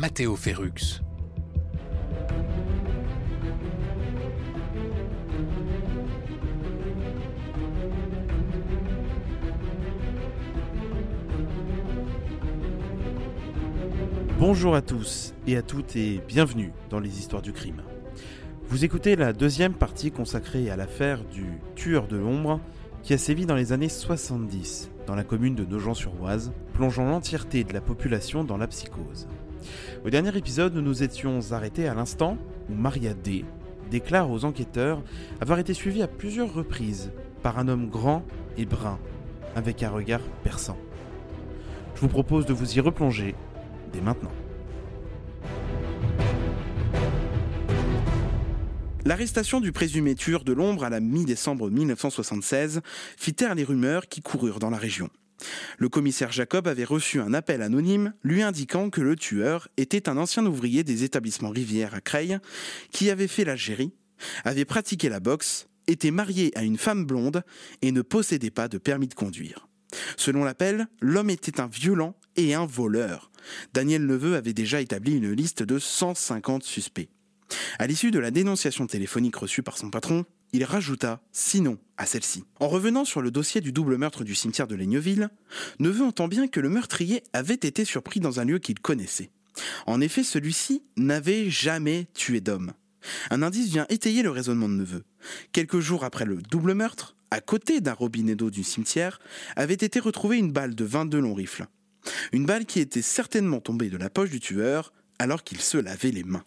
Matteo Ferrux Bonjour à tous et à toutes et bienvenue dans les histoires du crime. Vous écoutez la deuxième partie consacrée à l'affaire du tueur de l'ombre qui a sévi dans les années 70 dans la commune de Nogent-sur-Oise, plongeant l'entièreté de la population dans la psychose. Au dernier épisode, nous nous étions arrêtés à l'instant où Maria D déclare aux enquêteurs avoir été suivie à plusieurs reprises par un homme grand et brun, avec un regard perçant. Je vous propose de vous y replonger dès maintenant. L'arrestation du présumé tueur de l'ombre à la mi-décembre 1976 fit taire les rumeurs qui coururent dans la région. Le commissaire Jacob avait reçu un appel anonyme lui indiquant que le tueur était un ancien ouvrier des établissements Rivière à Creil qui avait fait l'Algérie, avait pratiqué la boxe, était marié à une femme blonde et ne possédait pas de permis de conduire. Selon l'appel, l'homme était un violent et un voleur. Daniel Neveu avait déjà établi une liste de 150 suspects. À l'issue de la dénonciation téléphonique reçue par son patron, il rajouta sinon à celle-ci. En revenant sur le dossier du double meurtre du cimetière de Laigneville, Neveu entend bien que le meurtrier avait été surpris dans un lieu qu'il connaissait. En effet, celui-ci n'avait jamais tué d'homme. Un indice vient étayer le raisonnement de Neveu. Quelques jours après le double meurtre, à côté d'un robinet d'eau du cimetière, avait été retrouvée une balle de 22 longs rifles. Une balle qui était certainement tombée de la poche du tueur alors qu'il se lavait les mains.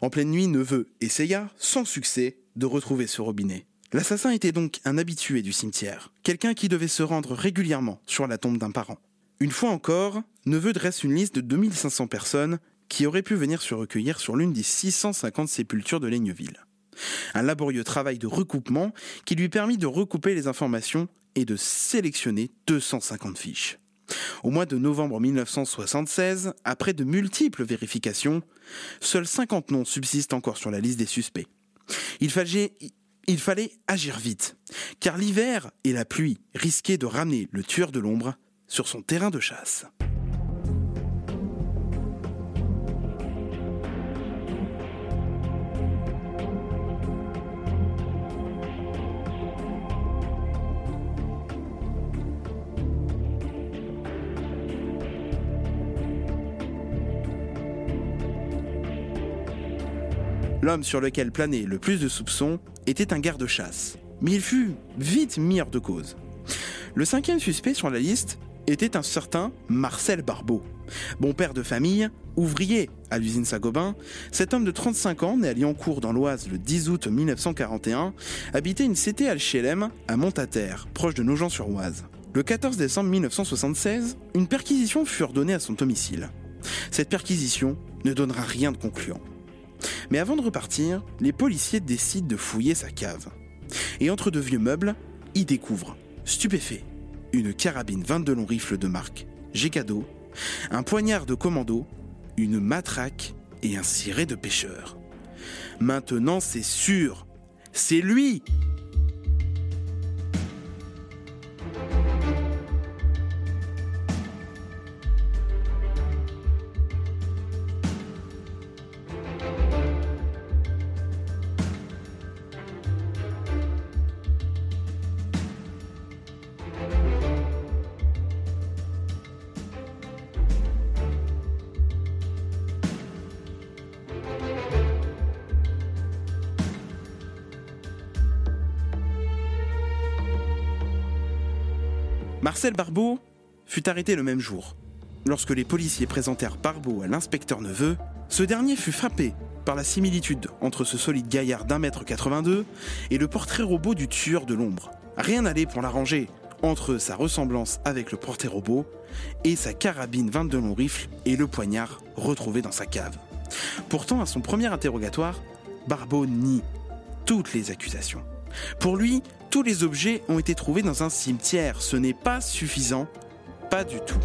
En pleine nuit, Neveu essaya, sans succès, de retrouver ce robinet. L'assassin était donc un habitué du cimetière, quelqu'un qui devait se rendre régulièrement sur la tombe d'un parent. Une fois encore, Neveu dresse une liste de 2500 personnes qui auraient pu venir se recueillir sur l'une des 650 sépultures de Laigneville. Un laborieux travail de recoupement qui lui permit de recouper les informations et de sélectionner 250 fiches. Au mois de novembre 1976, après de multiples vérifications, seuls 50 noms subsistent encore sur la liste des suspects. Il fallait, agir vite, car l'hiver et la pluie risquaient de ramener le tueur de l'ombre sur son terrain de chasse. L'homme sur lequel planait le plus de soupçons était un garde-chasse, mais il fut vite mis hors de cause. Le cinquième suspect sur la liste était un certain Marcel Barbeau. Bon père de famille, ouvrier à l'usine Saint-Gobain, cet homme de 35 ans, né à Lyoncourt dans l'Oise le 10 août 1941, habitait une cité à l'HLM à Montataire, proche de Nogent-sur-Oise. Le 14 décembre 1976, une perquisition fut ordonnée à son domicile. Cette perquisition ne donnera rien de concluant. Mais avant de repartir, les policiers décident de fouiller sa cave. Et entre deux vieux meubles, ils découvrent, stupéfaits, une carabine 22 long rifle de marque Gecado, un poignard de commando, une matraque et un ciré de pêcheur. Maintenant, c'est sûr, c'est lui Marcel Barbeau fut arrêté le même jour. Lorsque les policiers présentèrent Barbeau à l'inspecteur Neveu, ce dernier fut frappé par la similitude entre ce solide gaillard d'un mètre 82 et le portrait robot du tueur de l'ombre. Rien n'allait pour l'arranger entre sa ressemblance avec le portrait robot et sa carabine 22 long rifle et le poignard retrouvé dans sa cave. Pourtant, à son premier interrogatoire, Barbeau nie toutes les accusations. Pour lui, tous les objets ont été trouvés dans un cimetière. Ce n'est pas suffisant. Pas du tout.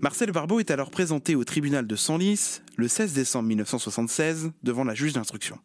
Marcel Barbeau est alors présenté au tribunal de Senlis le 16 décembre 1976 devant la juge d'instruction.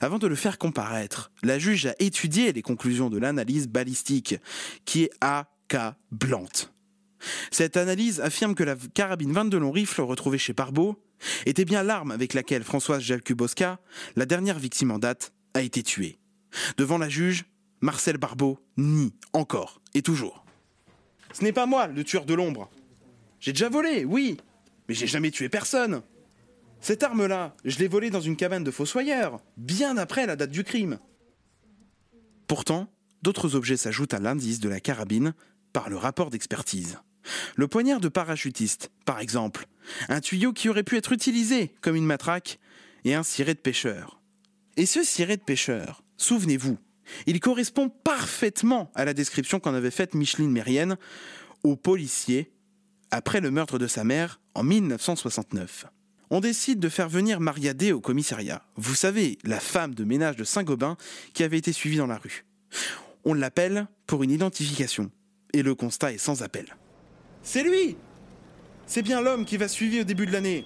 Avant de le faire comparaître, la juge a étudié les conclusions de l'analyse balistique, qui est accablante. Cette analyse affirme que la carabine 22 long rifle retrouvée chez Barbeau était bien l'arme avec laquelle Françoise Jalcubosca, la dernière victime en date, a été tuée. Devant la juge, Marcel Barbeau nie encore et toujours. Ce n'est pas moi le tueur de l'ombre. J'ai déjà volé, oui, mais j'ai jamais tué personne. Cette arme-là, je l'ai volée dans une cabane de fossoyeurs, bien après la date du crime. Pourtant, d'autres objets s'ajoutent à l'indice de la carabine par le rapport d'expertise. Le poignard de parachutiste, par exemple, un tuyau qui aurait pu être utilisé comme une matraque, et un ciré de pêcheur. Et ce ciré de pêcheur, souvenez-vous, il correspond parfaitement à la description qu'en avait faite Micheline Mérienne au policier après le meurtre de sa mère en 1969 on décide de faire venir Maria D au commissariat. Vous savez, la femme de ménage de Saint-Gobain qui avait été suivie dans la rue. On l'appelle pour une identification. Et le constat est sans appel. C'est lui C'est bien l'homme qui va suivre au début de l'année.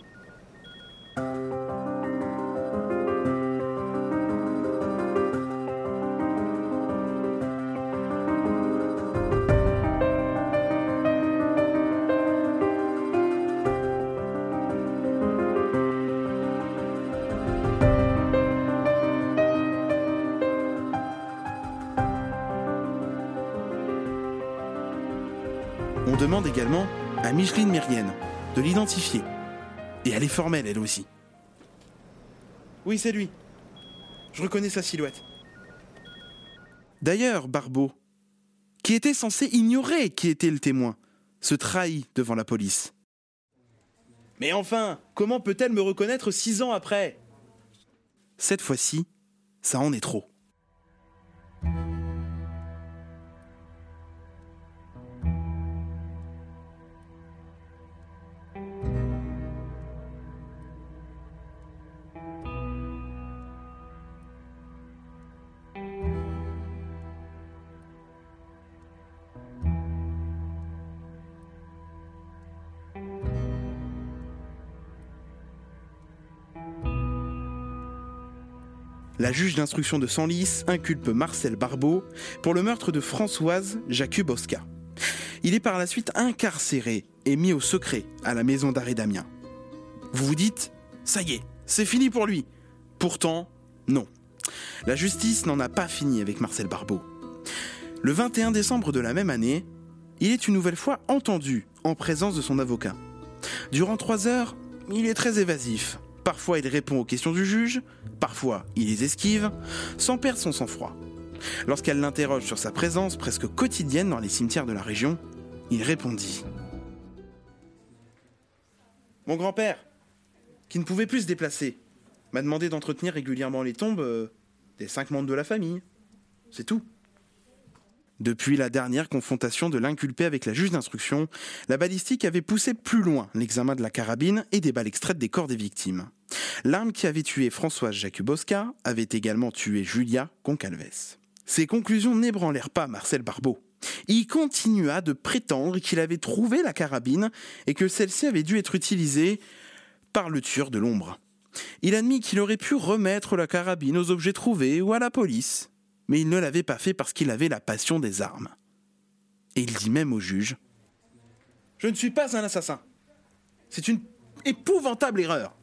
Demande également à Micheline Myrienne de l'identifier. Et elle est formelle, elle aussi. Oui, c'est lui. Je reconnais sa silhouette. D'ailleurs, Barbeau, qui était censé ignorer qui était le témoin, se trahit devant la police. Mais enfin, comment peut-elle me reconnaître six ans après? Cette fois-ci, ça en est trop. La juge d'instruction de Senlis inculpe Marcel Barbeau pour le meurtre de Françoise Jakubowska. Il est par la suite incarcéré et mis au secret à la maison d'arrêt d'Amiens. Vous vous dites, ça y est, c'est fini pour lui. Pourtant, non. La justice n'en a pas fini avec Marcel Barbeau. Le 21 décembre de la même année, il est une nouvelle fois entendu en présence de son avocat. Durant trois heures, il est très évasif. Parfois il répond aux questions du juge, parfois il les esquive, sans perdre son sang-froid. Lorsqu'elle l'interroge sur sa présence presque quotidienne dans les cimetières de la région, il répondit Mon grand-père, qui ne pouvait plus se déplacer, m'a demandé d'entretenir régulièrement les tombes euh, des cinq membres de la famille. C'est tout. Depuis la dernière confrontation de l'inculpé avec la juge d'instruction, la balistique avait poussé plus loin l'examen de la carabine et des balles extraites des corps des victimes. L'arme qui avait tué Françoise Jakubowska avait également tué Julia Concalves. Ces conclusions n'ébranlèrent pas Marcel Barbeau. Il continua de prétendre qu'il avait trouvé la carabine et que celle-ci avait dû être utilisée par le tueur de l'ombre. Il admit qu'il aurait pu remettre la carabine aux objets trouvés ou à la police mais il ne l'avait pas fait parce qu'il avait la passion des armes. Et il dit même au juge Je ne suis pas un assassin. C'est une épouvantable erreur.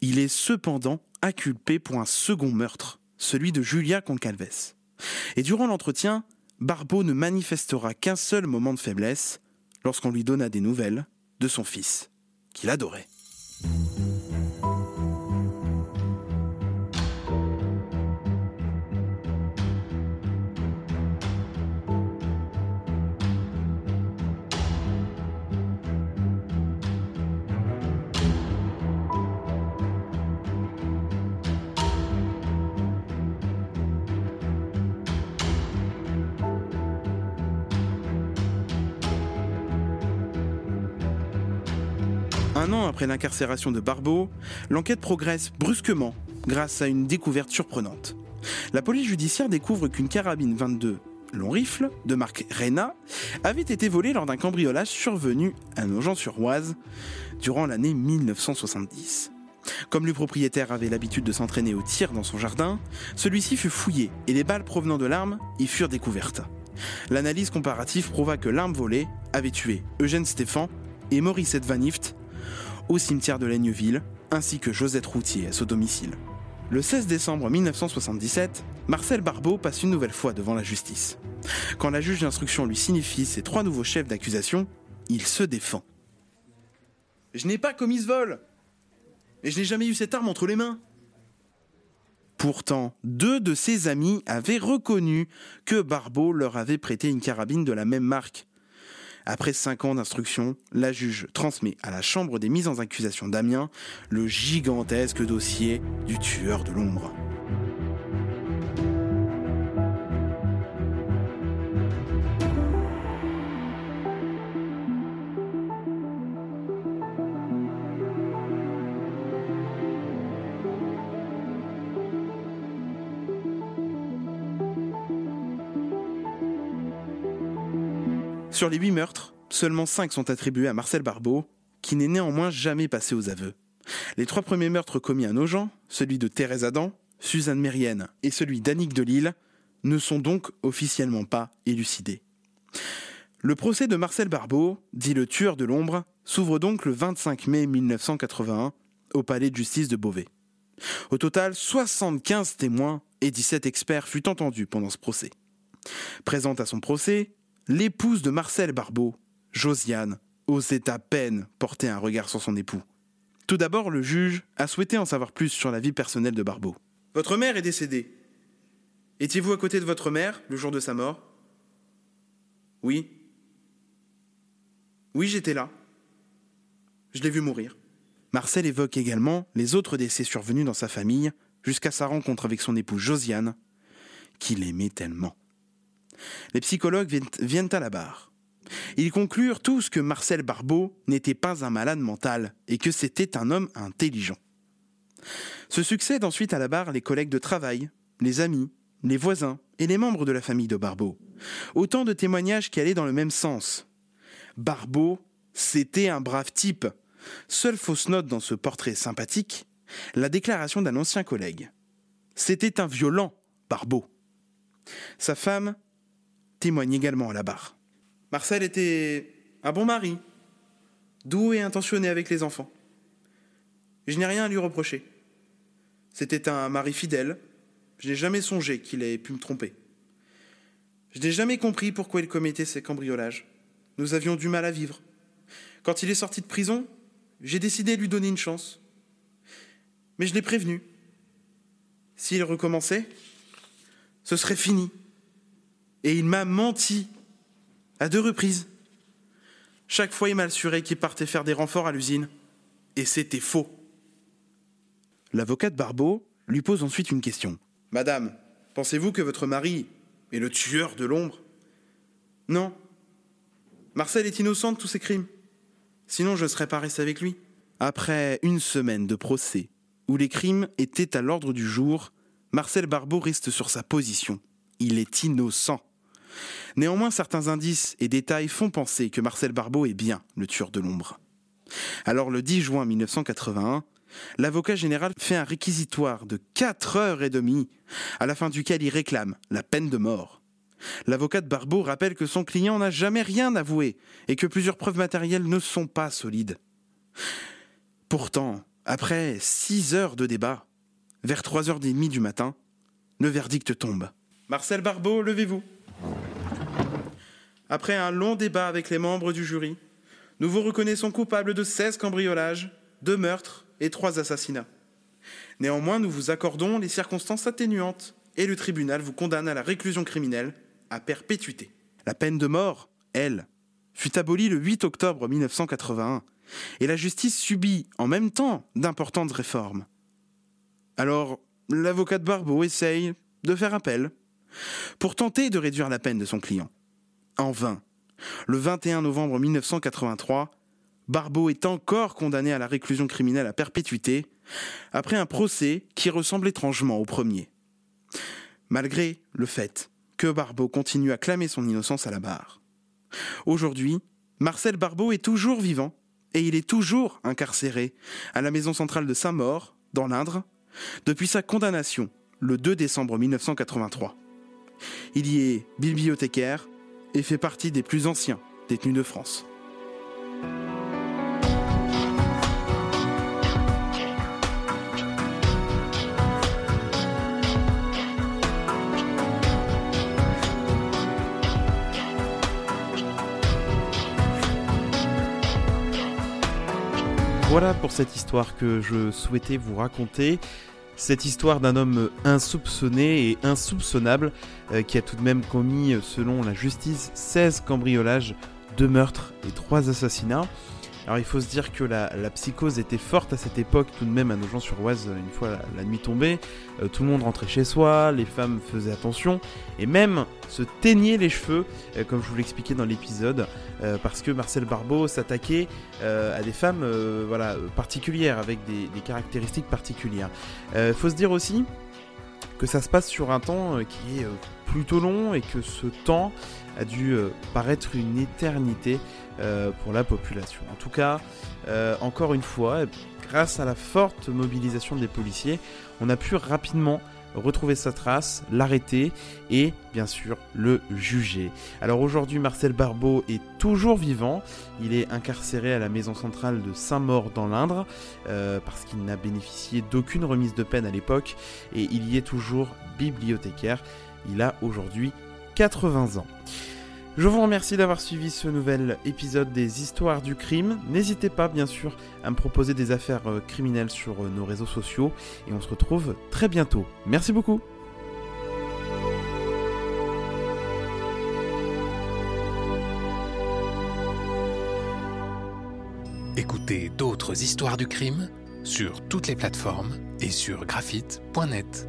Il est cependant inculpé pour un second meurtre, celui de Julia Concalves. Et durant l'entretien, Barbeau ne manifestera qu'un seul moment de faiblesse lorsqu'on lui donna des nouvelles de son fils, qu'il adorait. Un an après l'incarcération de Barbeau, l'enquête progresse brusquement grâce à une découverte surprenante. La police judiciaire découvre qu'une carabine 22 long rifle de marque Rena avait été volée lors d'un cambriolage survenu à Nogent-sur-Oise durant l'année 1970. Comme le propriétaire avait l'habitude de s'entraîner au tir dans son jardin, celui-ci fut fouillé et les balles provenant de l'arme y furent découvertes. L'analyse comparative prouva que l'arme volée avait tué Eugène Stéphan et Maurice Van Ift au cimetière de Laigneville, ainsi que Josette Routier à son domicile. Le 16 décembre 1977, Marcel Barbeau passe une nouvelle fois devant la justice. Quand la juge d'instruction lui signifie ses trois nouveaux chefs d'accusation, il se défend. Je n'ai pas commis ce vol Et je n'ai jamais eu cette arme entre les mains Pourtant, deux de ses amis avaient reconnu que Barbeau leur avait prêté une carabine de la même marque. Après cinq ans d'instruction, la juge transmet à la Chambre des mises en accusation d'Amiens le gigantesque dossier du tueur de l'ombre. Sur les huit meurtres, seulement cinq sont attribués à Marcel Barbeau, qui n'est néanmoins jamais passé aux aveux. Les trois premiers meurtres commis à Nogent, celui de Thérèse Adam, Suzanne Mérienne et celui d'Annick Delille, ne sont donc officiellement pas élucidés. Le procès de Marcel Barbeau, dit le tueur de l'ombre, s'ouvre donc le 25 mai 1981 au palais de justice de Beauvais. Au total, 75 témoins et 17 experts furent entendus pendant ce procès. Présente à son procès, l'épouse de Marcel Barbeau, Josiane, osait à peine porter un regard sur son époux. Tout d'abord, le juge a souhaité en savoir plus sur la vie personnelle de Barbeau. Votre mère est décédée. Étiez-vous à côté de votre mère le jour de sa mort? Oui. Oui, j'étais là. Je l'ai vu mourir. Marcel évoque également les autres décès survenus dans sa famille jusqu'à sa rencontre avec son épouse Josiane, qu'il aimait tellement. Les psychologues viennent à la barre. Ils conclurent tous que Marcel Barbeau n'était pas un malade mental et que c'était un homme intelligent. Se succèdent ensuite à la barre les collègues de travail, les amis, les voisins et les membres de la famille de Barbeau. Autant de témoignages qui allaient dans le même sens. Barbeau, c'était un brave type. Seule fausse note dans ce portrait sympathique, la déclaration d'un ancien collègue. c'était un violent Barbeau. Sa femme témoigne également à la barre. Marcel était un bon mari, doux et intentionné avec les enfants. Je n'ai rien à lui reprocher. C'était un mari fidèle. Je n'ai jamais songé qu'il ait pu me tromper. Je n'ai jamais compris pourquoi il commettait ces cambriolages. Nous avions du mal à vivre. Quand il est sorti de prison, j'ai décidé de lui donner une chance. Mais je l'ai prévenu. S'il recommençait, ce serait fini. Et il m'a menti à deux reprises. Chaque fois, il m'a assuré qu'il partait faire des renforts à l'usine. Et c'était faux. L'avocat de Barbeau lui pose ensuite une question. Madame, pensez-vous que votre mari est le tueur de l'ombre? Non. Marcel est innocent de tous ces crimes. Sinon, je ne serais pas resté avec lui. Après une semaine de procès, où les crimes étaient à l'ordre du jour, Marcel Barbeau reste sur sa position. Il est innocent. Néanmoins, certains indices et détails font penser que Marcel Barbeau est bien le tueur de l'ombre. Alors le 10 juin 1981, l'avocat général fait un réquisitoire de 4 heures et demie, à la fin duquel il réclame la peine de mort. L'avocat de Barbeau rappelle que son client n'a jamais rien avoué et que plusieurs preuves matérielles ne sont pas solides. Pourtant, après 6 heures de débat, vers 3h30 du matin, le verdict tombe. Marcel Barbeau, levez-vous. Après un long débat avec les membres du jury, nous vous reconnaissons coupable de 16 cambriolages, 2 meurtres et 3 assassinats. Néanmoins, nous vous accordons les circonstances atténuantes et le tribunal vous condamne à la réclusion criminelle à perpétuité. La peine de mort, elle, fut abolie le 8 octobre 1981 et la justice subit en même temps d'importantes réformes. Alors, l'avocat de Barbeau essaye de faire appel pour tenter de réduire la peine de son client. En vain. Le 21 novembre 1983, Barbeau est encore condamné à la réclusion criminelle à perpétuité après un procès qui ressemble étrangement au premier. Malgré le fait que Barbeau continue à clamer son innocence à la barre. Aujourd'hui, Marcel Barbeau est toujours vivant et il est toujours incarcéré à la maison centrale de Saint-Maur, dans l'Indre, depuis sa condamnation le 2 décembre 1983. Il y est bibliothécaire et fait partie des plus anciens détenus de France. Voilà pour cette histoire que je souhaitais vous raconter. Cette histoire d'un homme insoupçonné et insoupçonnable euh, qui a tout de même commis, selon la justice, 16 cambriolages, 2 meurtres et 3 assassinats. Alors il faut se dire que la, psychose était forte à cette époque tout de même à Nogent-sur-Oise une fois la, nuit tombée. Euh, tout le monde rentrait chez soi, les femmes faisaient attention et même se teignaient les cheveux, euh, comme je vous l'expliquais dans l'épisode, euh, parce que Marcel Barbeau s'attaquait à des femmes voilà, particulières avec des caractéristiques particulières. Il faut se dire aussi que ça se passe sur un temps qui est plutôt long et que ce temps a dû paraître une éternité euh, pour la population. En tout cas, euh, encore une fois, grâce à la forte mobilisation des policiers, on a pu rapidement retrouver sa trace, l'arrêter et bien sûr le juger. Alors aujourd'hui Marcel Barbeau est toujours vivant, il est incarcéré à la maison centrale de Saint-Maur dans l'Indre euh, parce qu'il n'a bénéficié d'aucune remise de peine à l'époque et il y est toujours bibliothécaire. Il a aujourd'hui 80 ans. Je vous remercie d'avoir suivi ce nouvel épisode des Histoires du crime. N'hésitez pas bien sûr à me proposer des affaires euh, criminelles sur euh, nos réseaux sociaux et on se retrouve très bientôt. Merci beaucoup. Écoutez d'autres histoires du crime sur toutes les plateformes et sur graphite.net.